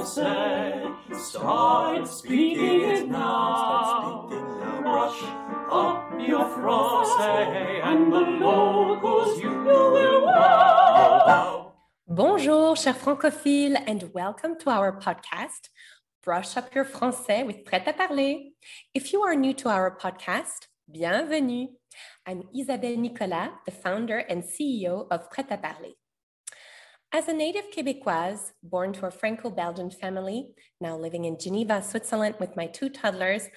français. Start speaking it now. Up your and the locals you will wow. Bonjour, chers francophiles, and welcome to our podcast, Brush Up Your Français with Prêt à Parler. If you are new to our podcast, bienvenue. I'm Isabelle Nicolas, the founder and CEO of Prêt à Parler. As a native Quebecoise, born to a Franco Belgian family, now living in Geneva, Switzerland with my two toddlers,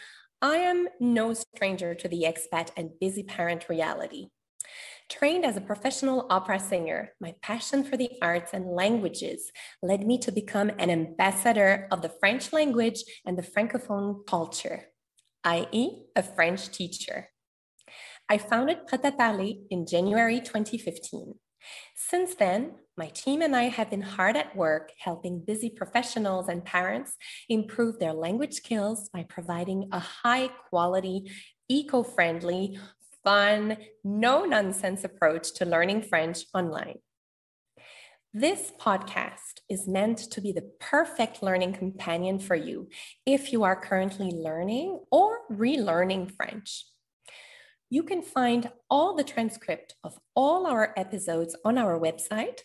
I am no stranger to the expat and busy parent reality. Trained as a professional opera singer, my passion for the arts and languages led me to become an ambassador of the French language and the Francophone culture, i.e., a French teacher. I founded Prêt à Parler in January 2015. Since then, my team and I have been hard at work helping busy professionals and parents improve their language skills by providing a high quality, eco friendly, fun, no nonsense approach to learning French online. This podcast is meant to be the perfect learning companion for you if you are currently learning or relearning French. You can find all the transcript of all our episodes on our website,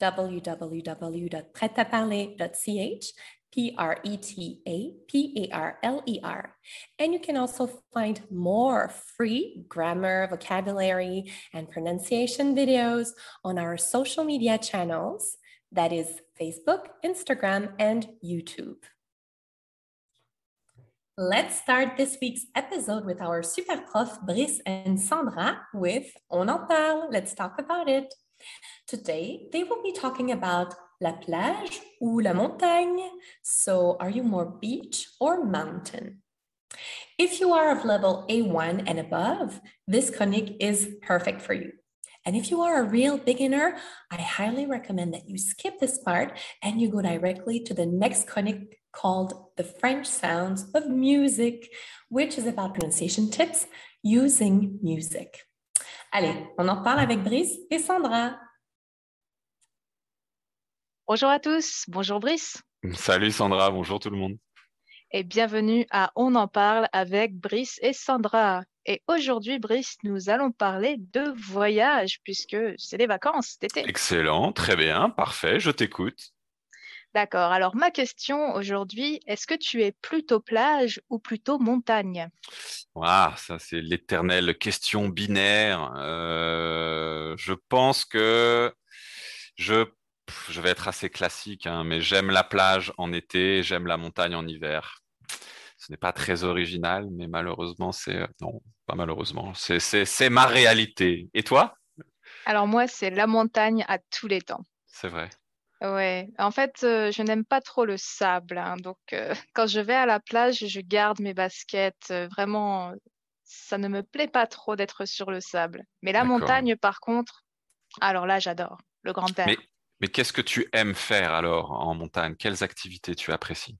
www.pretaparler.ch, P R E T A P A R L E R. And you can also find more free grammar, vocabulary, and pronunciation videos on our social media channels that is, Facebook, Instagram, and YouTube. Let's start this week's episode with our super prof Brice and Sandra with On en parle. Let's talk about it. Today, they will be talking about la plage ou la montagne. So, are you more beach or mountain? If you are of level A1 and above, this chronique is perfect for you. And if you are a real beginner, I highly recommend that you skip this part and you go directly to the next chronique called The French Sounds of Music, which is about pronunciation tips using music. Allez, on en parle avec Brice et Sandra. Bonjour à tous, bonjour Brice. Salut Sandra, bonjour tout le monde. Et bienvenue à On en parle avec Brice et Sandra. Et aujourd'hui, Brice, nous allons parler de voyage puisque c'est les vacances d'été. Excellent, très bien, parfait, je t'écoute. D'accord. Alors, ma question aujourd'hui, est-ce que tu es plutôt plage ou plutôt montagne? Ah, ça, c'est l'éternelle question binaire. Euh, je pense que je, je vais être assez classique, hein, mais j'aime la plage en été, j'aime la montagne en hiver. Ce n'est pas très original, mais malheureusement, c'est. euh, Non, pas malheureusement. C'est ma réalité. Et toi? Alors, moi, c'est la montagne à tous les temps. C'est vrai. Ouais, en fait, euh, je n'aime pas trop le sable, hein, donc euh, quand je vais à la plage, je garde mes baskets. euh, vraiment, ça ne me plaît pas trop d'être sur le sable. Mais la D'accord. montagne, par contre, alors là, j'adore le grand air. Mais, qu'est-ce que tu aimes faire alors en montagne? Quelles activités tu apprécies?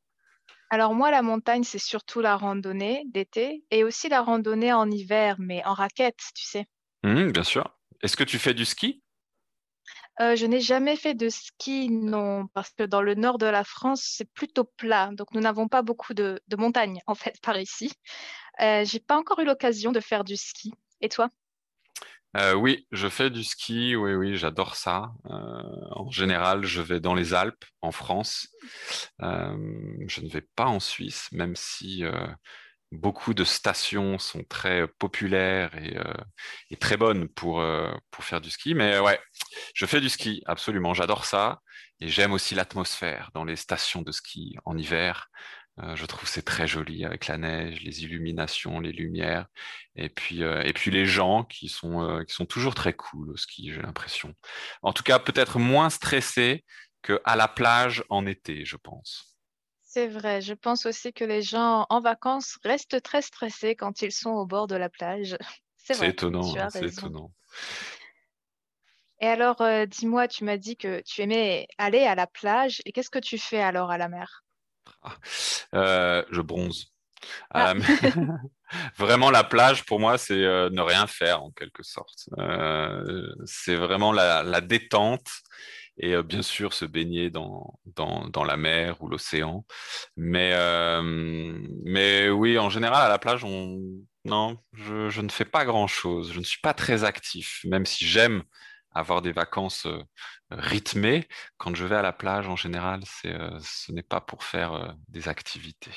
Alors moi, la montagne, c'est surtout la randonnée d'été et aussi la randonnée en hiver, mais en raquette, tu sais. Hum, Bien sûr. Est-ce que tu fais du ski? Euh, je n'ai jamais fait de ski, non, parce que dans le nord de la France, c'est plutôt plat, donc nous n'avons pas beaucoup de, montagnes, en fait, par ici. Euh, j'ai pas encore eu l'occasion de faire du ski. Et toi? Euh, oui, je fais du ski, oui, oui, j'adore ça. Euh, en général, je vais dans les Alpes, en France. Je ne vais pas en Suisse, même si beaucoup de stations sont très populaires et, euh, et très bonnes pour, euh, pour faire du ski. Mais ouais, je fais du ski, absolument, j'adore ça. Et j'aime aussi l'atmosphère dans les stations de ski en hiver. Euh, je trouve c'est très joli avec la neige, les illuminations, les lumières, et puis, euh, les gens qui sont, euh, qui sont toujours très cool au ski, j'ai l'impression. En tout cas, peut-être moins stressés qu'à la plage en été, je pense. C'est vrai, je pense aussi que les gens en vacances restent très stressés quand ils sont au bord de la plage. C'est vrai, étonnant, hein, c'est étonnant. Et alors, euh, dis-moi, tu m'as dit que tu aimais aller à la plage, et qu'est-ce que tu fais alors à la mer? Euh, je bronze. Ah. mer. Vraiment, la plage, pour moi, c'est euh, ne rien faire en quelque sorte. Euh, c'est vraiment la, la détente et euh, bien sûr se baigner dans, dans, dans la mer ou l'océan. Mais, euh, mais oui, en général, à la plage, on... non, je, je ne fais pas grand-chose. Je ne suis pas très actif, même si j'aime avoir des vacances euh, rythmées. Quand je vais à la plage, en général, c'est, ce n'est pas pour faire des activités.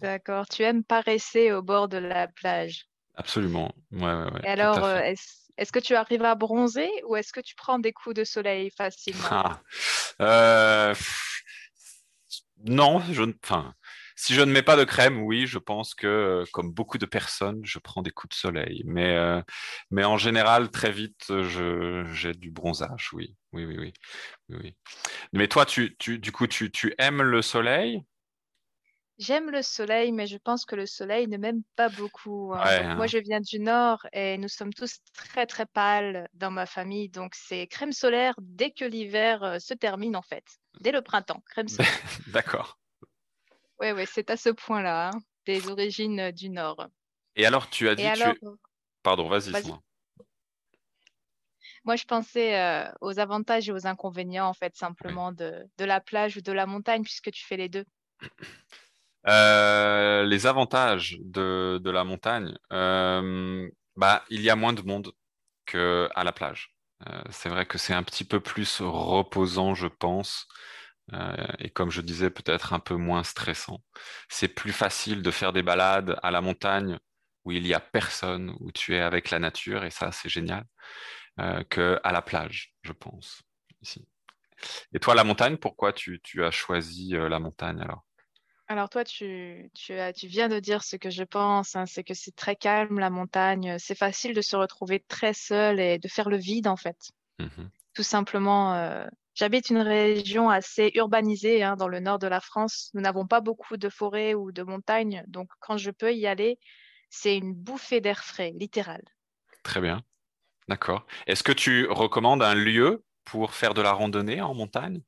D'accord. Tu aimes paresser au bord de la plage? Absolument. Ouais, ouais, ouais, Et alors, est-ce est-ce que tu arrives à bronzer ou est-ce que tu prends des coups de soleil facilement? Ah, euh, Non, je, enfin, si je ne mets pas de crème, oui, je pense que, comme beaucoup de personnes, je prends des coups de soleil. Mais, euh, mais en général, très vite, j'ai du bronzage, oui. Oui, oui, oui. oui, Mais toi, tu, tu, du coup, tu, tu aimes le soleil? J'aime le soleil, mais je pense que le soleil ne m'aime pas beaucoup. hein. Ouais, Donc, moi, hein. je viens du nord et nous sommes tous très, très pâles dans ma famille. Donc, c'est crème solaire dès que l'hiver euh, se termine, en fait. Dès le printemps, crème solaire. D'accord. Oui, oui, c'est à ce point-là, hein, des origines euh, du nord. Et alors, tu as dit, Et tu... alors, Pardon, vas-y, vas-y. Sandra. moi, je pensais euh, aux avantages et aux inconvénients, en fait, simplement de, de la plage ou de la montagne, puisque tu fais les deux. Euh, les avantages de, la montagne, euh, bah, il y a moins de monde qu'à la plage. Euh, c'est vrai que c'est un petit peu plus reposant, je pense, et comme je disais, peut-être un peu moins stressant. C'est plus facile de faire des balades à la montagne où il y a personne, où tu es avec la nature, et ça, c'est génial, qu'à la plage, je pense. Et toi, la montagne, pourquoi tu, as choisi la montagne alors? Alors toi, tu, tu, tu viens de dire ce que je pense, hein, c'est que c'est très calme, la montagne. C'est facile de se retrouver très seul et de faire le vide, en fait. Mhm. Tout simplement, euh, j'habite une région assez urbanisée, hein, dans le nord de la France. Nous n'avons pas beaucoup de forêts ou de montagnes, donc quand je peux y aller, c'est une bouffée d'air frais, littéral. Très bien. D'accord. Est-ce que tu recommandes un lieu pour faire de la randonnée en montagne?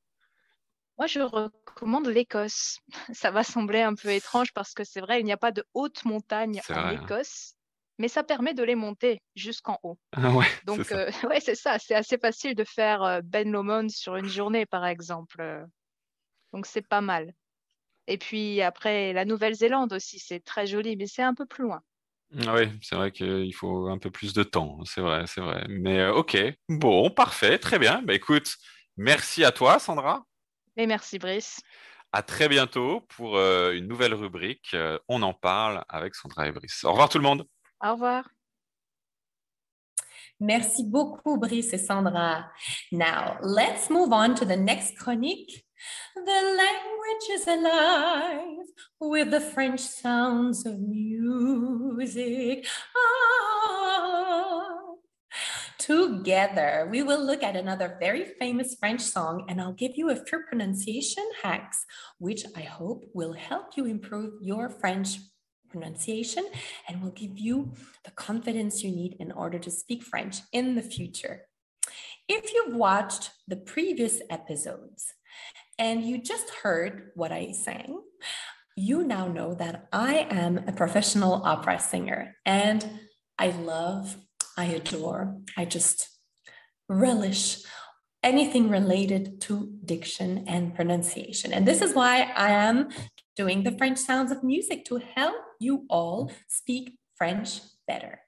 Moi, je recommande l'Écosse. Ça va sembler un peu étrange parce que c'est vrai, il n'y a pas de haute montagne en vrai. Écosse, mais ça permet de les monter jusqu'en haut. Ah ouais, Donc, euh, ouais, c'est ça. C'est assez facile de faire euh, Ben Lomond sur une journée, par exemple. Euh, Donc, c'est pas mal. Et puis après, la Nouvelle-Zélande aussi, c'est très joli, mais c'est un peu plus loin. Ah Oui, c'est vrai qu'il faut un peu plus de temps, c'est vrai, c'est vrai. Mais euh, ok, bon, parfait, très bien. Bah, écoute, merci à toi, Sandra. Mais merci, Brice. À très bientôt pour euh, une nouvelle rubrique. euh, On en parle avec Sandra et Brice. Au revoir tout le monde. Au revoir. Merci beaucoup, Brice et Sandra. Now, let's move on to the next chronique. The language is alive with the French sounds of music. Ah. Together, we will look at another very famous French song, and I'll give you a few pronunciation hacks, which I hope will help you improve your French pronunciation and will give you the confidence you need in order to speak French in the future. If you've watched the previous episodes and you just heard what I sang, you now know that I am a professional opera singer and I love, I adore, I just relish anything related to diction and pronunciation. And this is why I am doing the French sounds of music to help you all speak French better.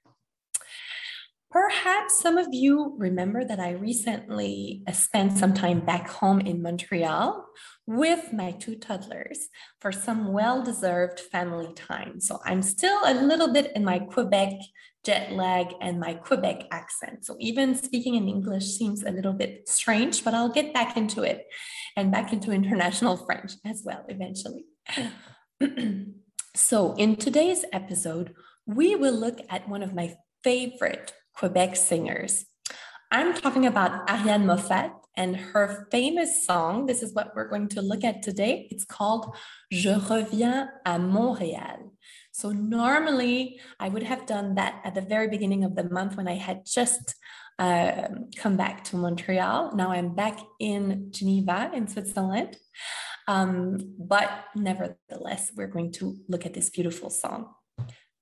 Perhaps some of you remember that I recently uh, spent some time back home in Montreal with my two toddlers for some well deserved family time. So I'm still a little bit in my Quebec jet lag and my Quebec accent. So even speaking in English seems a little bit strange, but I'll get back into it and back into international French as well eventually. so, in today's episode, we will look at one of my favorite Quebec singers. I'm talking about Ariane Moffat and her famous song. This is what we're going to look at today. It's called Je reviens à Montréal. So, normally I would have done that at the very beginning of the month when I had just uh, come back to Montreal. Now I'm back in Geneva, in Switzerland. Um, but nevertheless, we're going to look at this beautiful song.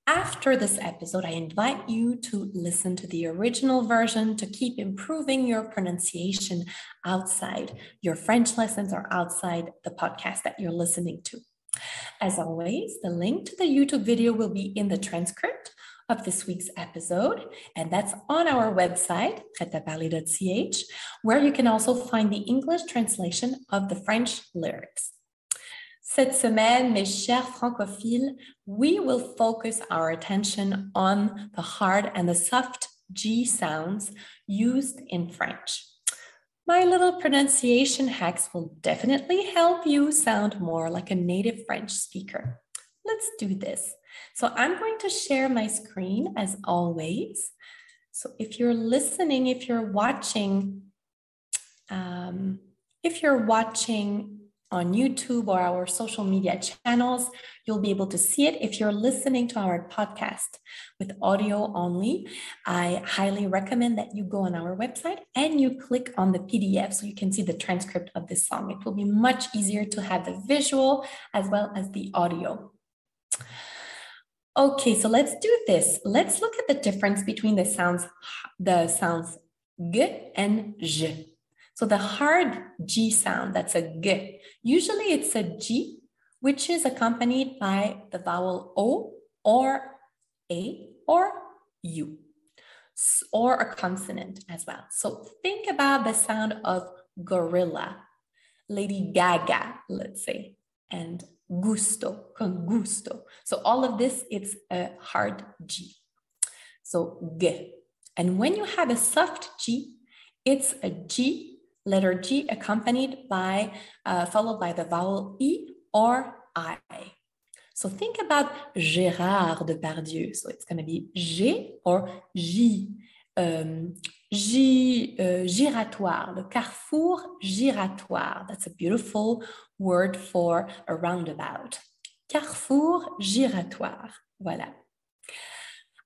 After this episode, I invite you to listen to the original version to keep improving your pronunciation outside your French lessons or outside the podcast that you're listening to. As always, the link to the YouTube video will be in the transcript of this week's episode, and that's on our website, pretaparler.ch, where you can also find the English translation of the French lyrics. Cette semaine, mes chers francophiles, we will focus our attention on the hard and the soft G sounds used in French. My little pronunciation hacks will definitely help you sound more like a native French speaker. Let's do this. So I'm going to share my screen as always. So if you're listening, if you're watching, um, if you're watching on YouTube or our social media channels, you'll be able to see it. If you're listening to our podcast with audio only, I highly recommend that you go on our website and you click on the PDF so you can see the transcript of this song. It will be much easier to have the visual as well as the audio. Okay, so let's do this. Let's look at the difference between the sounds, the sounds g and j. So the hard G sound, that's a G. Usually it's a G, which is accompanied by the vowel O or A or U, or a consonant as well. So think about the sound of gorilla, Lady Gaga, let's say, and gusto, con gusto. So all of this, it's a hard G. So G. And when you have a soft G, it's a G letter G accompanied by, uh, followed by the vowel E or I. So think about Gérard Depardieu. So it's going to be G or J. Um, J, uh, giratoire, le carrefour giratoire. That's a beautiful word for a roundabout. Carrefour giratoire. Voilà.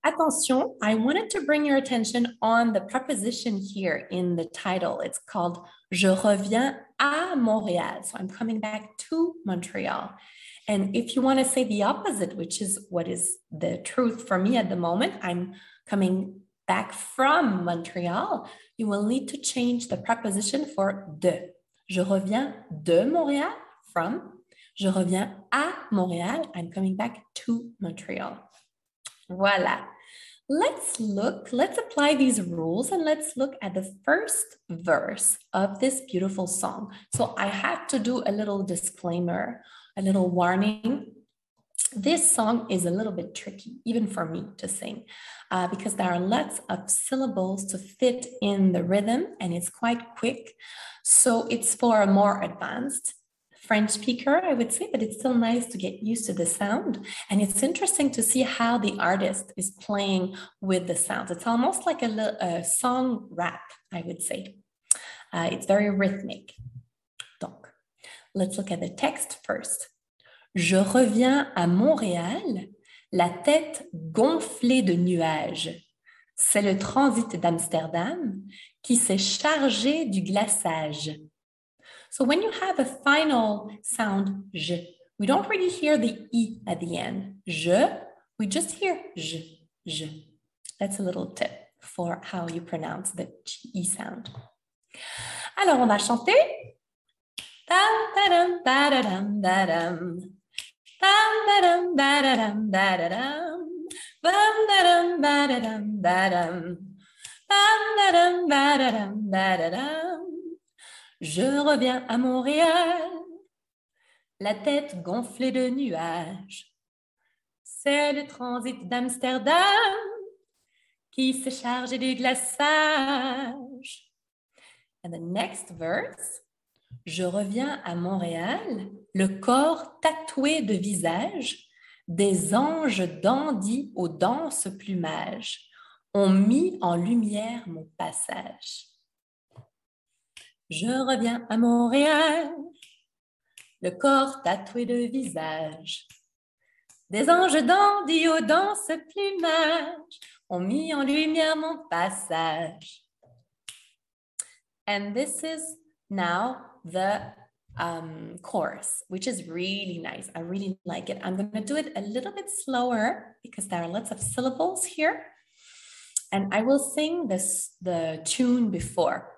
Attention, I wanted to bring your attention on the preposition here in the title. It's called Je reviens à Montréal. So I'm coming back to Montreal. And if you want to say the opposite, which is what is the truth for me at the moment, I'm coming back from Montreal, you will need to change the preposition for de. Je reviens de Montréal, from. Je reviens à Montréal, I'm coming back to Montreal. Voila. Let's look, let's apply these rules and let's look at the first verse of this beautiful song. So I have to do a little disclaimer, a little warning. This song is a little bit tricky, even for me to sing, uh, because there are lots of syllables to fit in the rhythm and it's quite quick. So it's for a more advanced French speaker, I would say, but it's still nice to get used to the sound. And it's interesting to see how the artist is playing with the sounds. It's almost like a, song rap, I would say. Uh, it's very rhythmic. Donc, let's look at the text first. Je reviens à Montréal, la tête gonflée de nuages. C'est le transit d'Amsterdam qui s'est chargé du glaçage. So when you have a final sound, je, we don't really hear the e at the end. Je, we just hear je, je. That's a little tip for how you pronounce the e sound. Alors, on va chanter. Je reviens à Montréal, la tête gonflée de nuages. C'est le transit d'Amsterdam qui s'est chargé du glaçage. And the next verse, je reviens à Montréal, le corps tatoué de visage, des anges dandys aux denses plumages ont mis en lumière mon passage. Je reviens à Montréal, le corps tatoué de visage. Des anges dandys dans ce plumage ont mis en lumière mon passage. And this is now the um, chorus, which is really nice. I really like it. I'm going to do it a little bit slower because there are lots of syllables here. And I will sing this the tune before.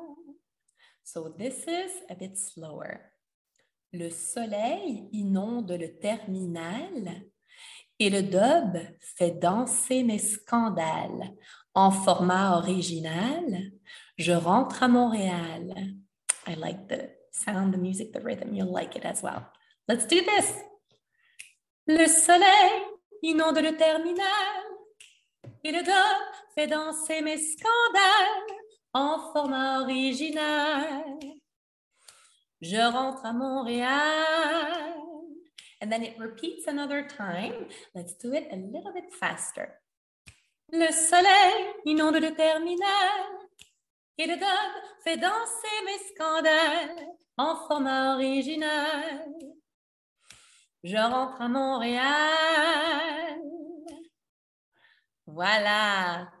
So this is a bit slower. Le soleil inonde le terminal et le dub fait danser mes scandales. En format original, je rentre à Montréal. I like the sound, the music, the rhythm. You'll like it as well. Let's do this. Le soleil inonde le terminal et le dub fait danser mes scandales en format original. Je rentre à Montréal. And then it repeats another time. Let's do it a little bit faster. Le soleil inonde le terminal et le dub fait danser mes scandales en format original. Je rentre à Montréal. Voilà.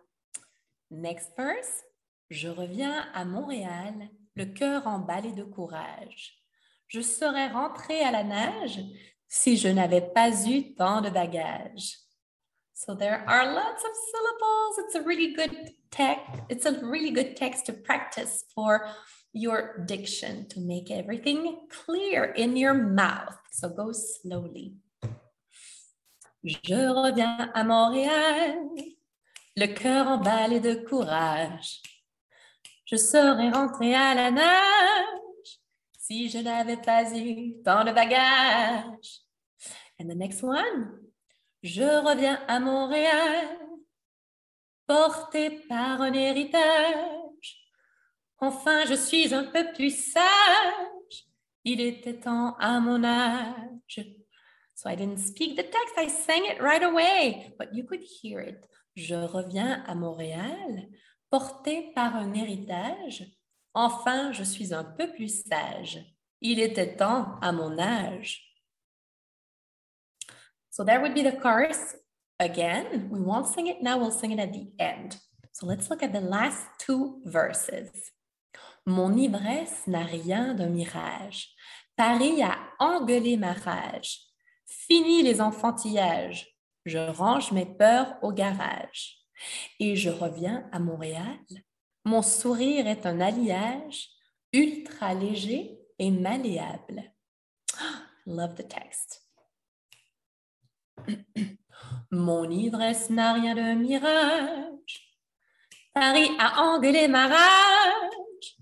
Next verse. Je reviens à Montréal, le cœur emballé de courage. Je serais rentré à la nage si je n'avais pas eu tant de bagages. So there are lots of syllables. It's a really good text. It's a really good text to practice for your diction to make everything clear in your mouth. So go slowly. Je reviens à Montréal, le cœur emballé de courage. Je serais rentré à la nage si je n'avais pas eu tant de bagages. And the next one. Je reviens à Montréal, porté par un héritage. Enfin, je suis un peu plus sage. Il était temps à mon âge. So I didn't speak the text, I sang it right away, but you could hear it. Je reviens à Montréal, porté par un héritage. Enfin, je suis un peu plus sage. Il était temps à mon âge. So that would be the chorus. Again, we won't sing it now, we'll sing it at the end. So let's look at the last two verses. Mon ivresse n'a rien d'un mirage. Paris a engueulé ma rage. Fini les enfantillages. Je range mes peurs au garage. Et je reviens à Montréal. Mon sourire est un alliage ultra léger et malléable. Love the text. Mon ivresse n'a rien de mirage. Paris a engueulé ma rage.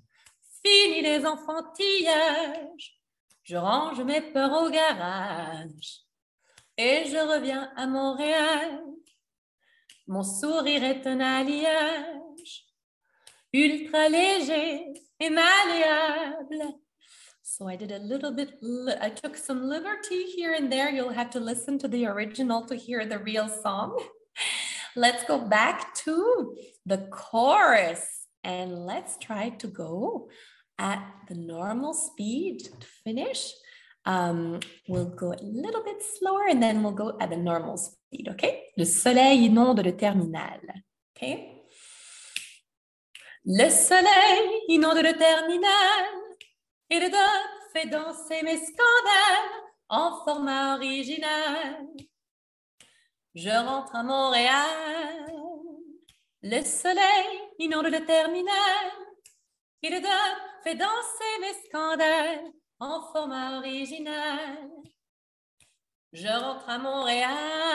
Fini les enfantillages. Je range mes peurs au garage. Et je reviens à Montréal. Mon sourire est un alliage. Ultra léger et malléable. So I did a little bit, I took some liberty here and there. You'll have to listen to the original to hear the real song. Let's go back to the chorus and let's try to go at the normal speed to finish. Um, we'll go a little bit slower and then we'll go at the normal speed, okay? Le soleil inonde le terminal, okay? Le soleil inonde le terminal et le dub fait danser mes scandales en format original. Je rentre à Montréal, le soleil inonde le terminal et le dub fait danser mes scandales en format original. Je rentre à Montréal.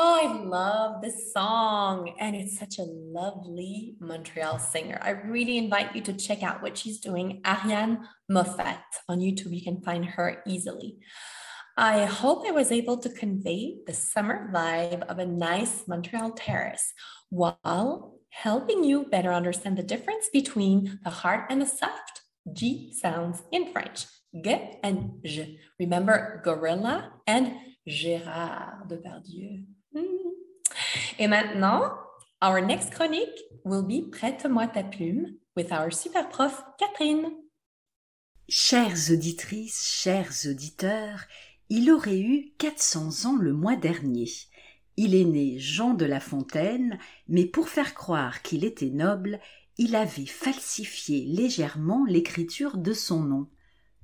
Oh, I love this song. And it's such a lovely Montreal singer. I really invite you to check out what she's doing. Ariane Moffat on YouTube. You can find her easily. I hope I was able to convey the summer vibe of a nice Montreal terrace while helping you better understand the difference between the hard and the soft G sounds in French. G and J. Remember gorilla and Gérard Depardieu. Et maintenant, our next chronique will be Prête-moi ta plume with our super prof Catherine. Chères auditrices, chers auditeurs, il aurait eu 400 ans le mois dernier. Il est né Jean de La Fontaine, mais pour faire croire qu'il était noble, il avait falsifié légèrement l'écriture de son nom.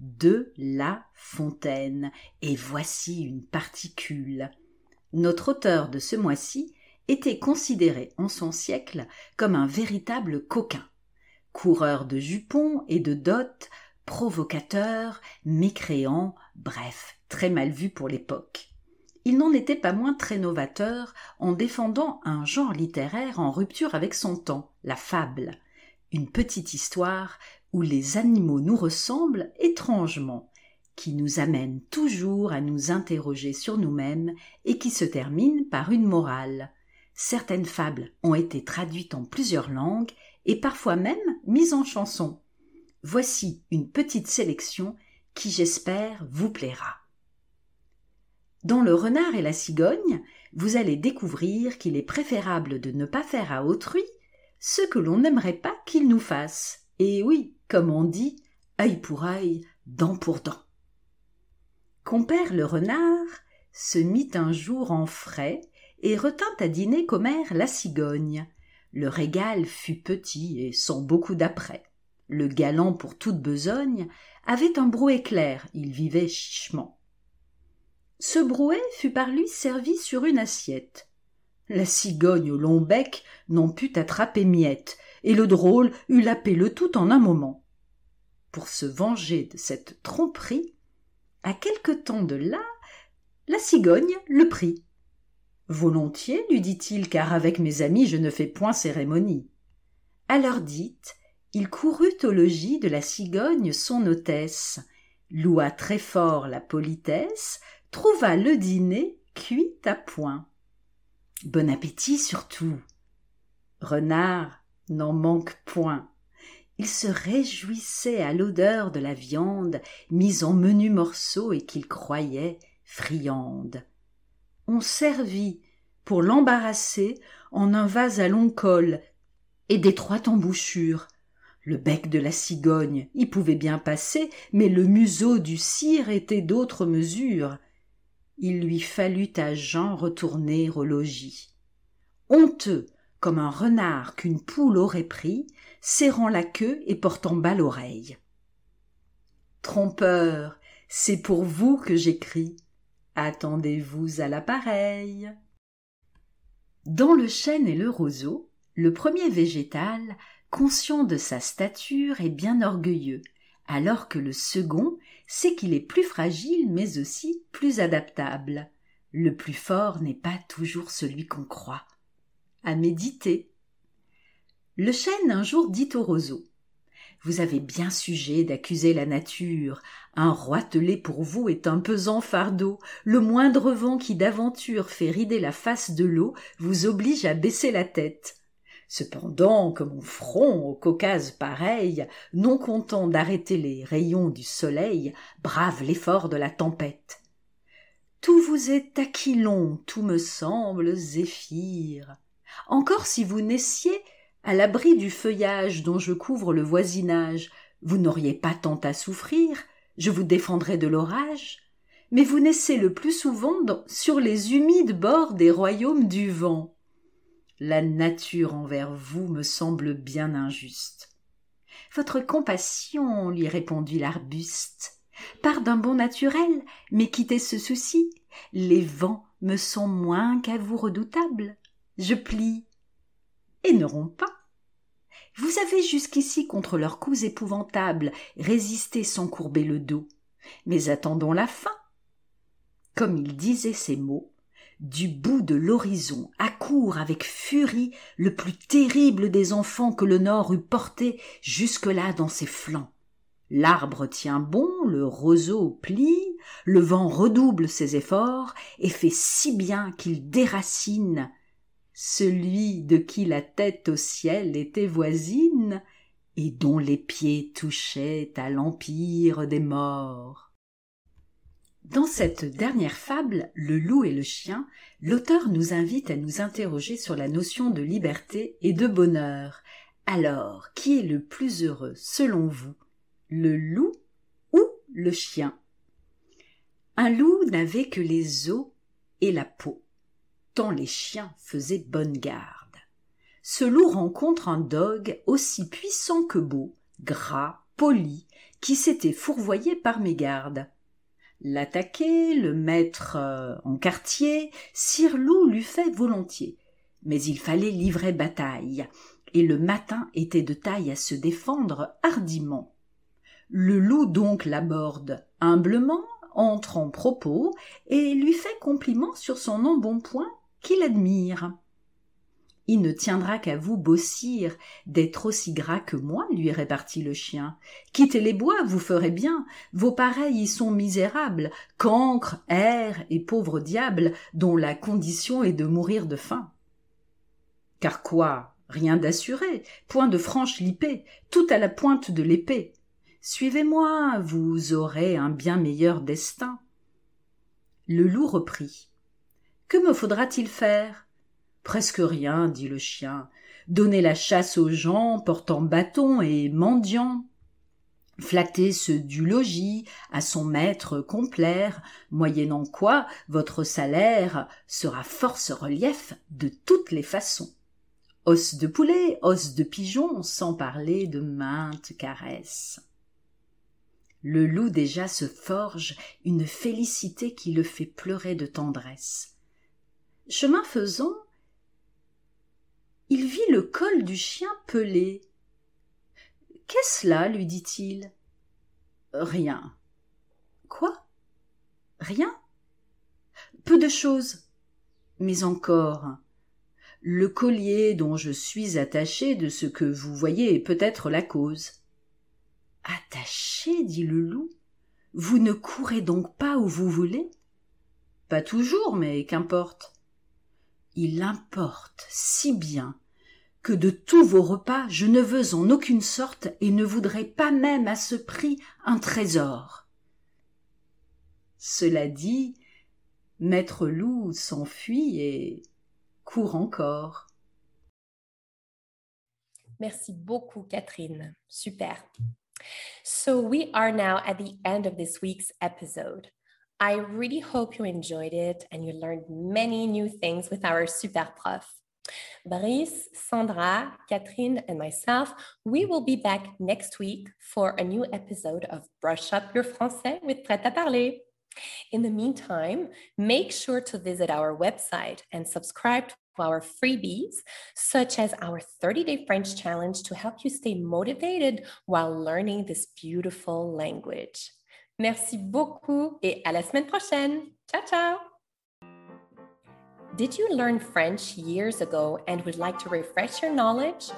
De La Fontaine. Et voici une particule. Notre auteur de ce mois-ci était considéré en son siècle comme un véritable coquin. Coureur de jupons et de dots, provocateur, mécréant, bref, très mal vu pour l'époque. Il n'en était pas moins très novateur en défendant un genre littéraire en rupture avec son temps, la fable, une petite histoire où les animaux nous ressemblent étrangement, qui nous amène toujours à nous interroger sur nous-mêmes et qui se termine par une morale. Certaines fables ont été traduites en plusieurs langues et parfois même mises en chanson. Voici une petite sélection qui j'espère vous plaira. Dans Le renard et la cigogne, vous allez découvrir qu'il est préférable de ne pas faire à autrui ce que l'on n'aimerait pas qu'il nous fasse. Et oui, comme on dit, œil pour œil, dent pour dent. Compère le renard se mit un jour en frais et retint à dîner commère la cigogne. Le régal fut petit et sans beaucoup d'apprêt. Le galant pour toute besogne avait un brouet clair, il vivait chichement. Ce brouet fut par lui servi sur une assiette. La cigogne au long bec n'en put attraper miette, et le drôle eut lapé le tout en un moment. Pour se venger de cette tromperie, à quelque temps de là, la cigogne le prit. Volontiers, lui dit-il, car avec mes amis je ne fais point cérémonie. À l'heure dite, il courut au logis de la cigogne son hôtesse, loua très fort la politesse, trouva le dîner cuit à point. Bon appétit surtout. Renard n'en manque point il se réjouissait à l'odeur de la viande mise en menus morceaux et qu'il croyait friande. On servit, pour l'embarrasser, en un vase à long col et d'étroite embouchure. Le bec de la cigogne y pouvait bien passer, mais le museau du cire était d'autre mesure. Il lui fallut à Jean retourner au logis. Honteux, comme un renard qu'une poule aurait pris, serrant la queue et portant bas l'oreille. Trompeur, c'est pour vous que j'écris. Attendez-vous à l'appareil. Dans le chêne et le roseau, le premier végétal, conscient de sa stature, est bien orgueilleux, alors que le second sait qu'il est plus fragile mais aussi plus adaptable. Le plus fort n'est pas toujours celui qu'on croit. À méditer. Le chêne un jour dit au roseau Vous avez bien sujet d'accuser la nature. Un roitelet pour vous est un pesant fardeau. Le moindre vent qui d'aventure fait rider la face de l'eau vous oblige à baisser la tête. Cependant, que mon front au Caucase pareil, non content d'arrêter les rayons du soleil, brave l'effort de la tempête. Tout vous est aquilon, tout me semble zéphyr. Encore si vous naissiez à l'abri du feuillage dont je couvre le voisinage, vous n'auriez pas tant à souffrir, je vous défendrais de l'orage. Mais vous naissez le plus souvent sur les humides bords des royaumes du vent. La nature envers vous me semble bien injuste. Votre compassion, lui répondit l'arbuste, part d'un bon naturel, mais quittez ce souci. Les vents me sont moins qu'à vous redoutables. Je plie, et ne rompent pas. Vous avez jusqu'ici contre leurs coups épouvantables résisté sans courber le dos. Mais attendons la fin. Comme il disait ces mots, du bout de l'horizon accourt avec furie le plus terrible des enfants que le Nord eût porté jusque-là dans ses flancs. L'arbre tient bon, le roseau plie, le vent redouble ses efforts et fait si bien qu'il déracine celui de qui la tête au ciel était voisine et dont les pieds touchaient à l'empire des morts. Dans cette dernière fable, Le loup et le chien, l'auteur nous invite à nous interroger sur la notion de liberté et de bonheur. Alors, qui est le plus heureux, selon vous, le loup ou le chien? Un loup n'avait que les os et la peau, tant les chiens faisaient bonne garde. Ce loup rencontre un dogue aussi puissant que beau, gras, poli, qui s'était fourvoyé par mégarde l'attaquer, le mettre euh, en quartier, Sir Loup l'eût fait volontiers. Mais il fallait livrer bataille, et le matin était de taille à se défendre hardiment. Le loup donc l'aborde humblement, entre en propos, et lui fait compliment sur son embonpoint qu'il admire. Il ne tiendra qu'à vous, beau d'être aussi gras que moi, lui répartit le chien. Quittez les bois, vous ferez bien. Vos pareils y sont misérables, cancres, airs et pauvres diables, dont la condition est de mourir de faim. Car quoi? Rien d'assuré, point de franche lipée, tout à la pointe de l'épée. Suivez-moi, vous aurez un bien meilleur destin. Le loup reprit. Que me faudra-t-il faire? Presque rien, dit le chien. Donner la chasse aux gens portant bâton et mendiants. Flatter ceux du logis, à son maître complaire, moyennant quoi votre salaire sera force relief de toutes les façons. Os de poulet, os de pigeon, sans parler de maintes caresses. Le loup déjà se forge une félicité qui le fait pleurer de tendresse. Chemin faisant, il vit le col du chien pelé. Qu'est-ce là lui dit-il? Rien. Quoi? Rien? Peu de choses. Mais encore. Le collier dont je suis attaché de ce que vous voyez est peut-être la cause. Attaché? dit le loup. Vous ne courez donc pas où vous voulez? Pas toujours, mais qu'importe il importe si bien que de tous vos repas je ne veux en aucune sorte et ne voudrais pas même à ce prix un trésor. Cela dit, Maître Loup s'enfuit et court encore. Merci beaucoup, Catherine. Super. So we are now at the end of this week's episode. I really hope you enjoyed it and you learned many new things with our super prof. Brice, Sandra, Catherine, and myself, we will be back next week for a new episode of Brush Up Your Français with Prêt à Parler. In the meantime, make sure to visit our website and subscribe to our freebies, such as our 30 day French challenge to help you stay motivated while learning this beautiful language. Merci beaucoup et à la semaine prochaine. Ciao, ciao. Did you learn French years ago and would like to refresh your knowledge?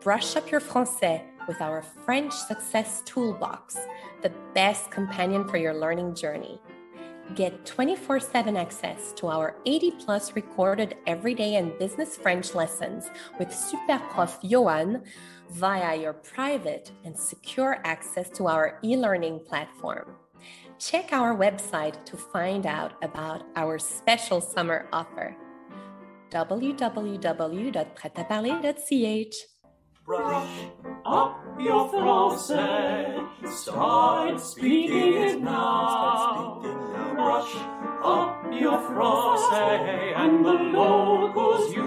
Brush up your français with our French Success Toolbox, the best companion for your learning journey. Get 24 7 access to our 80 plus recorded everyday and business French lessons with Super Prof Johan via your private and secure access to our e learning platform. Check our website to find out about our special summer offer www.pretaparler.ch. Brush up your français, start speaking it now. Brush up your français, and the locals you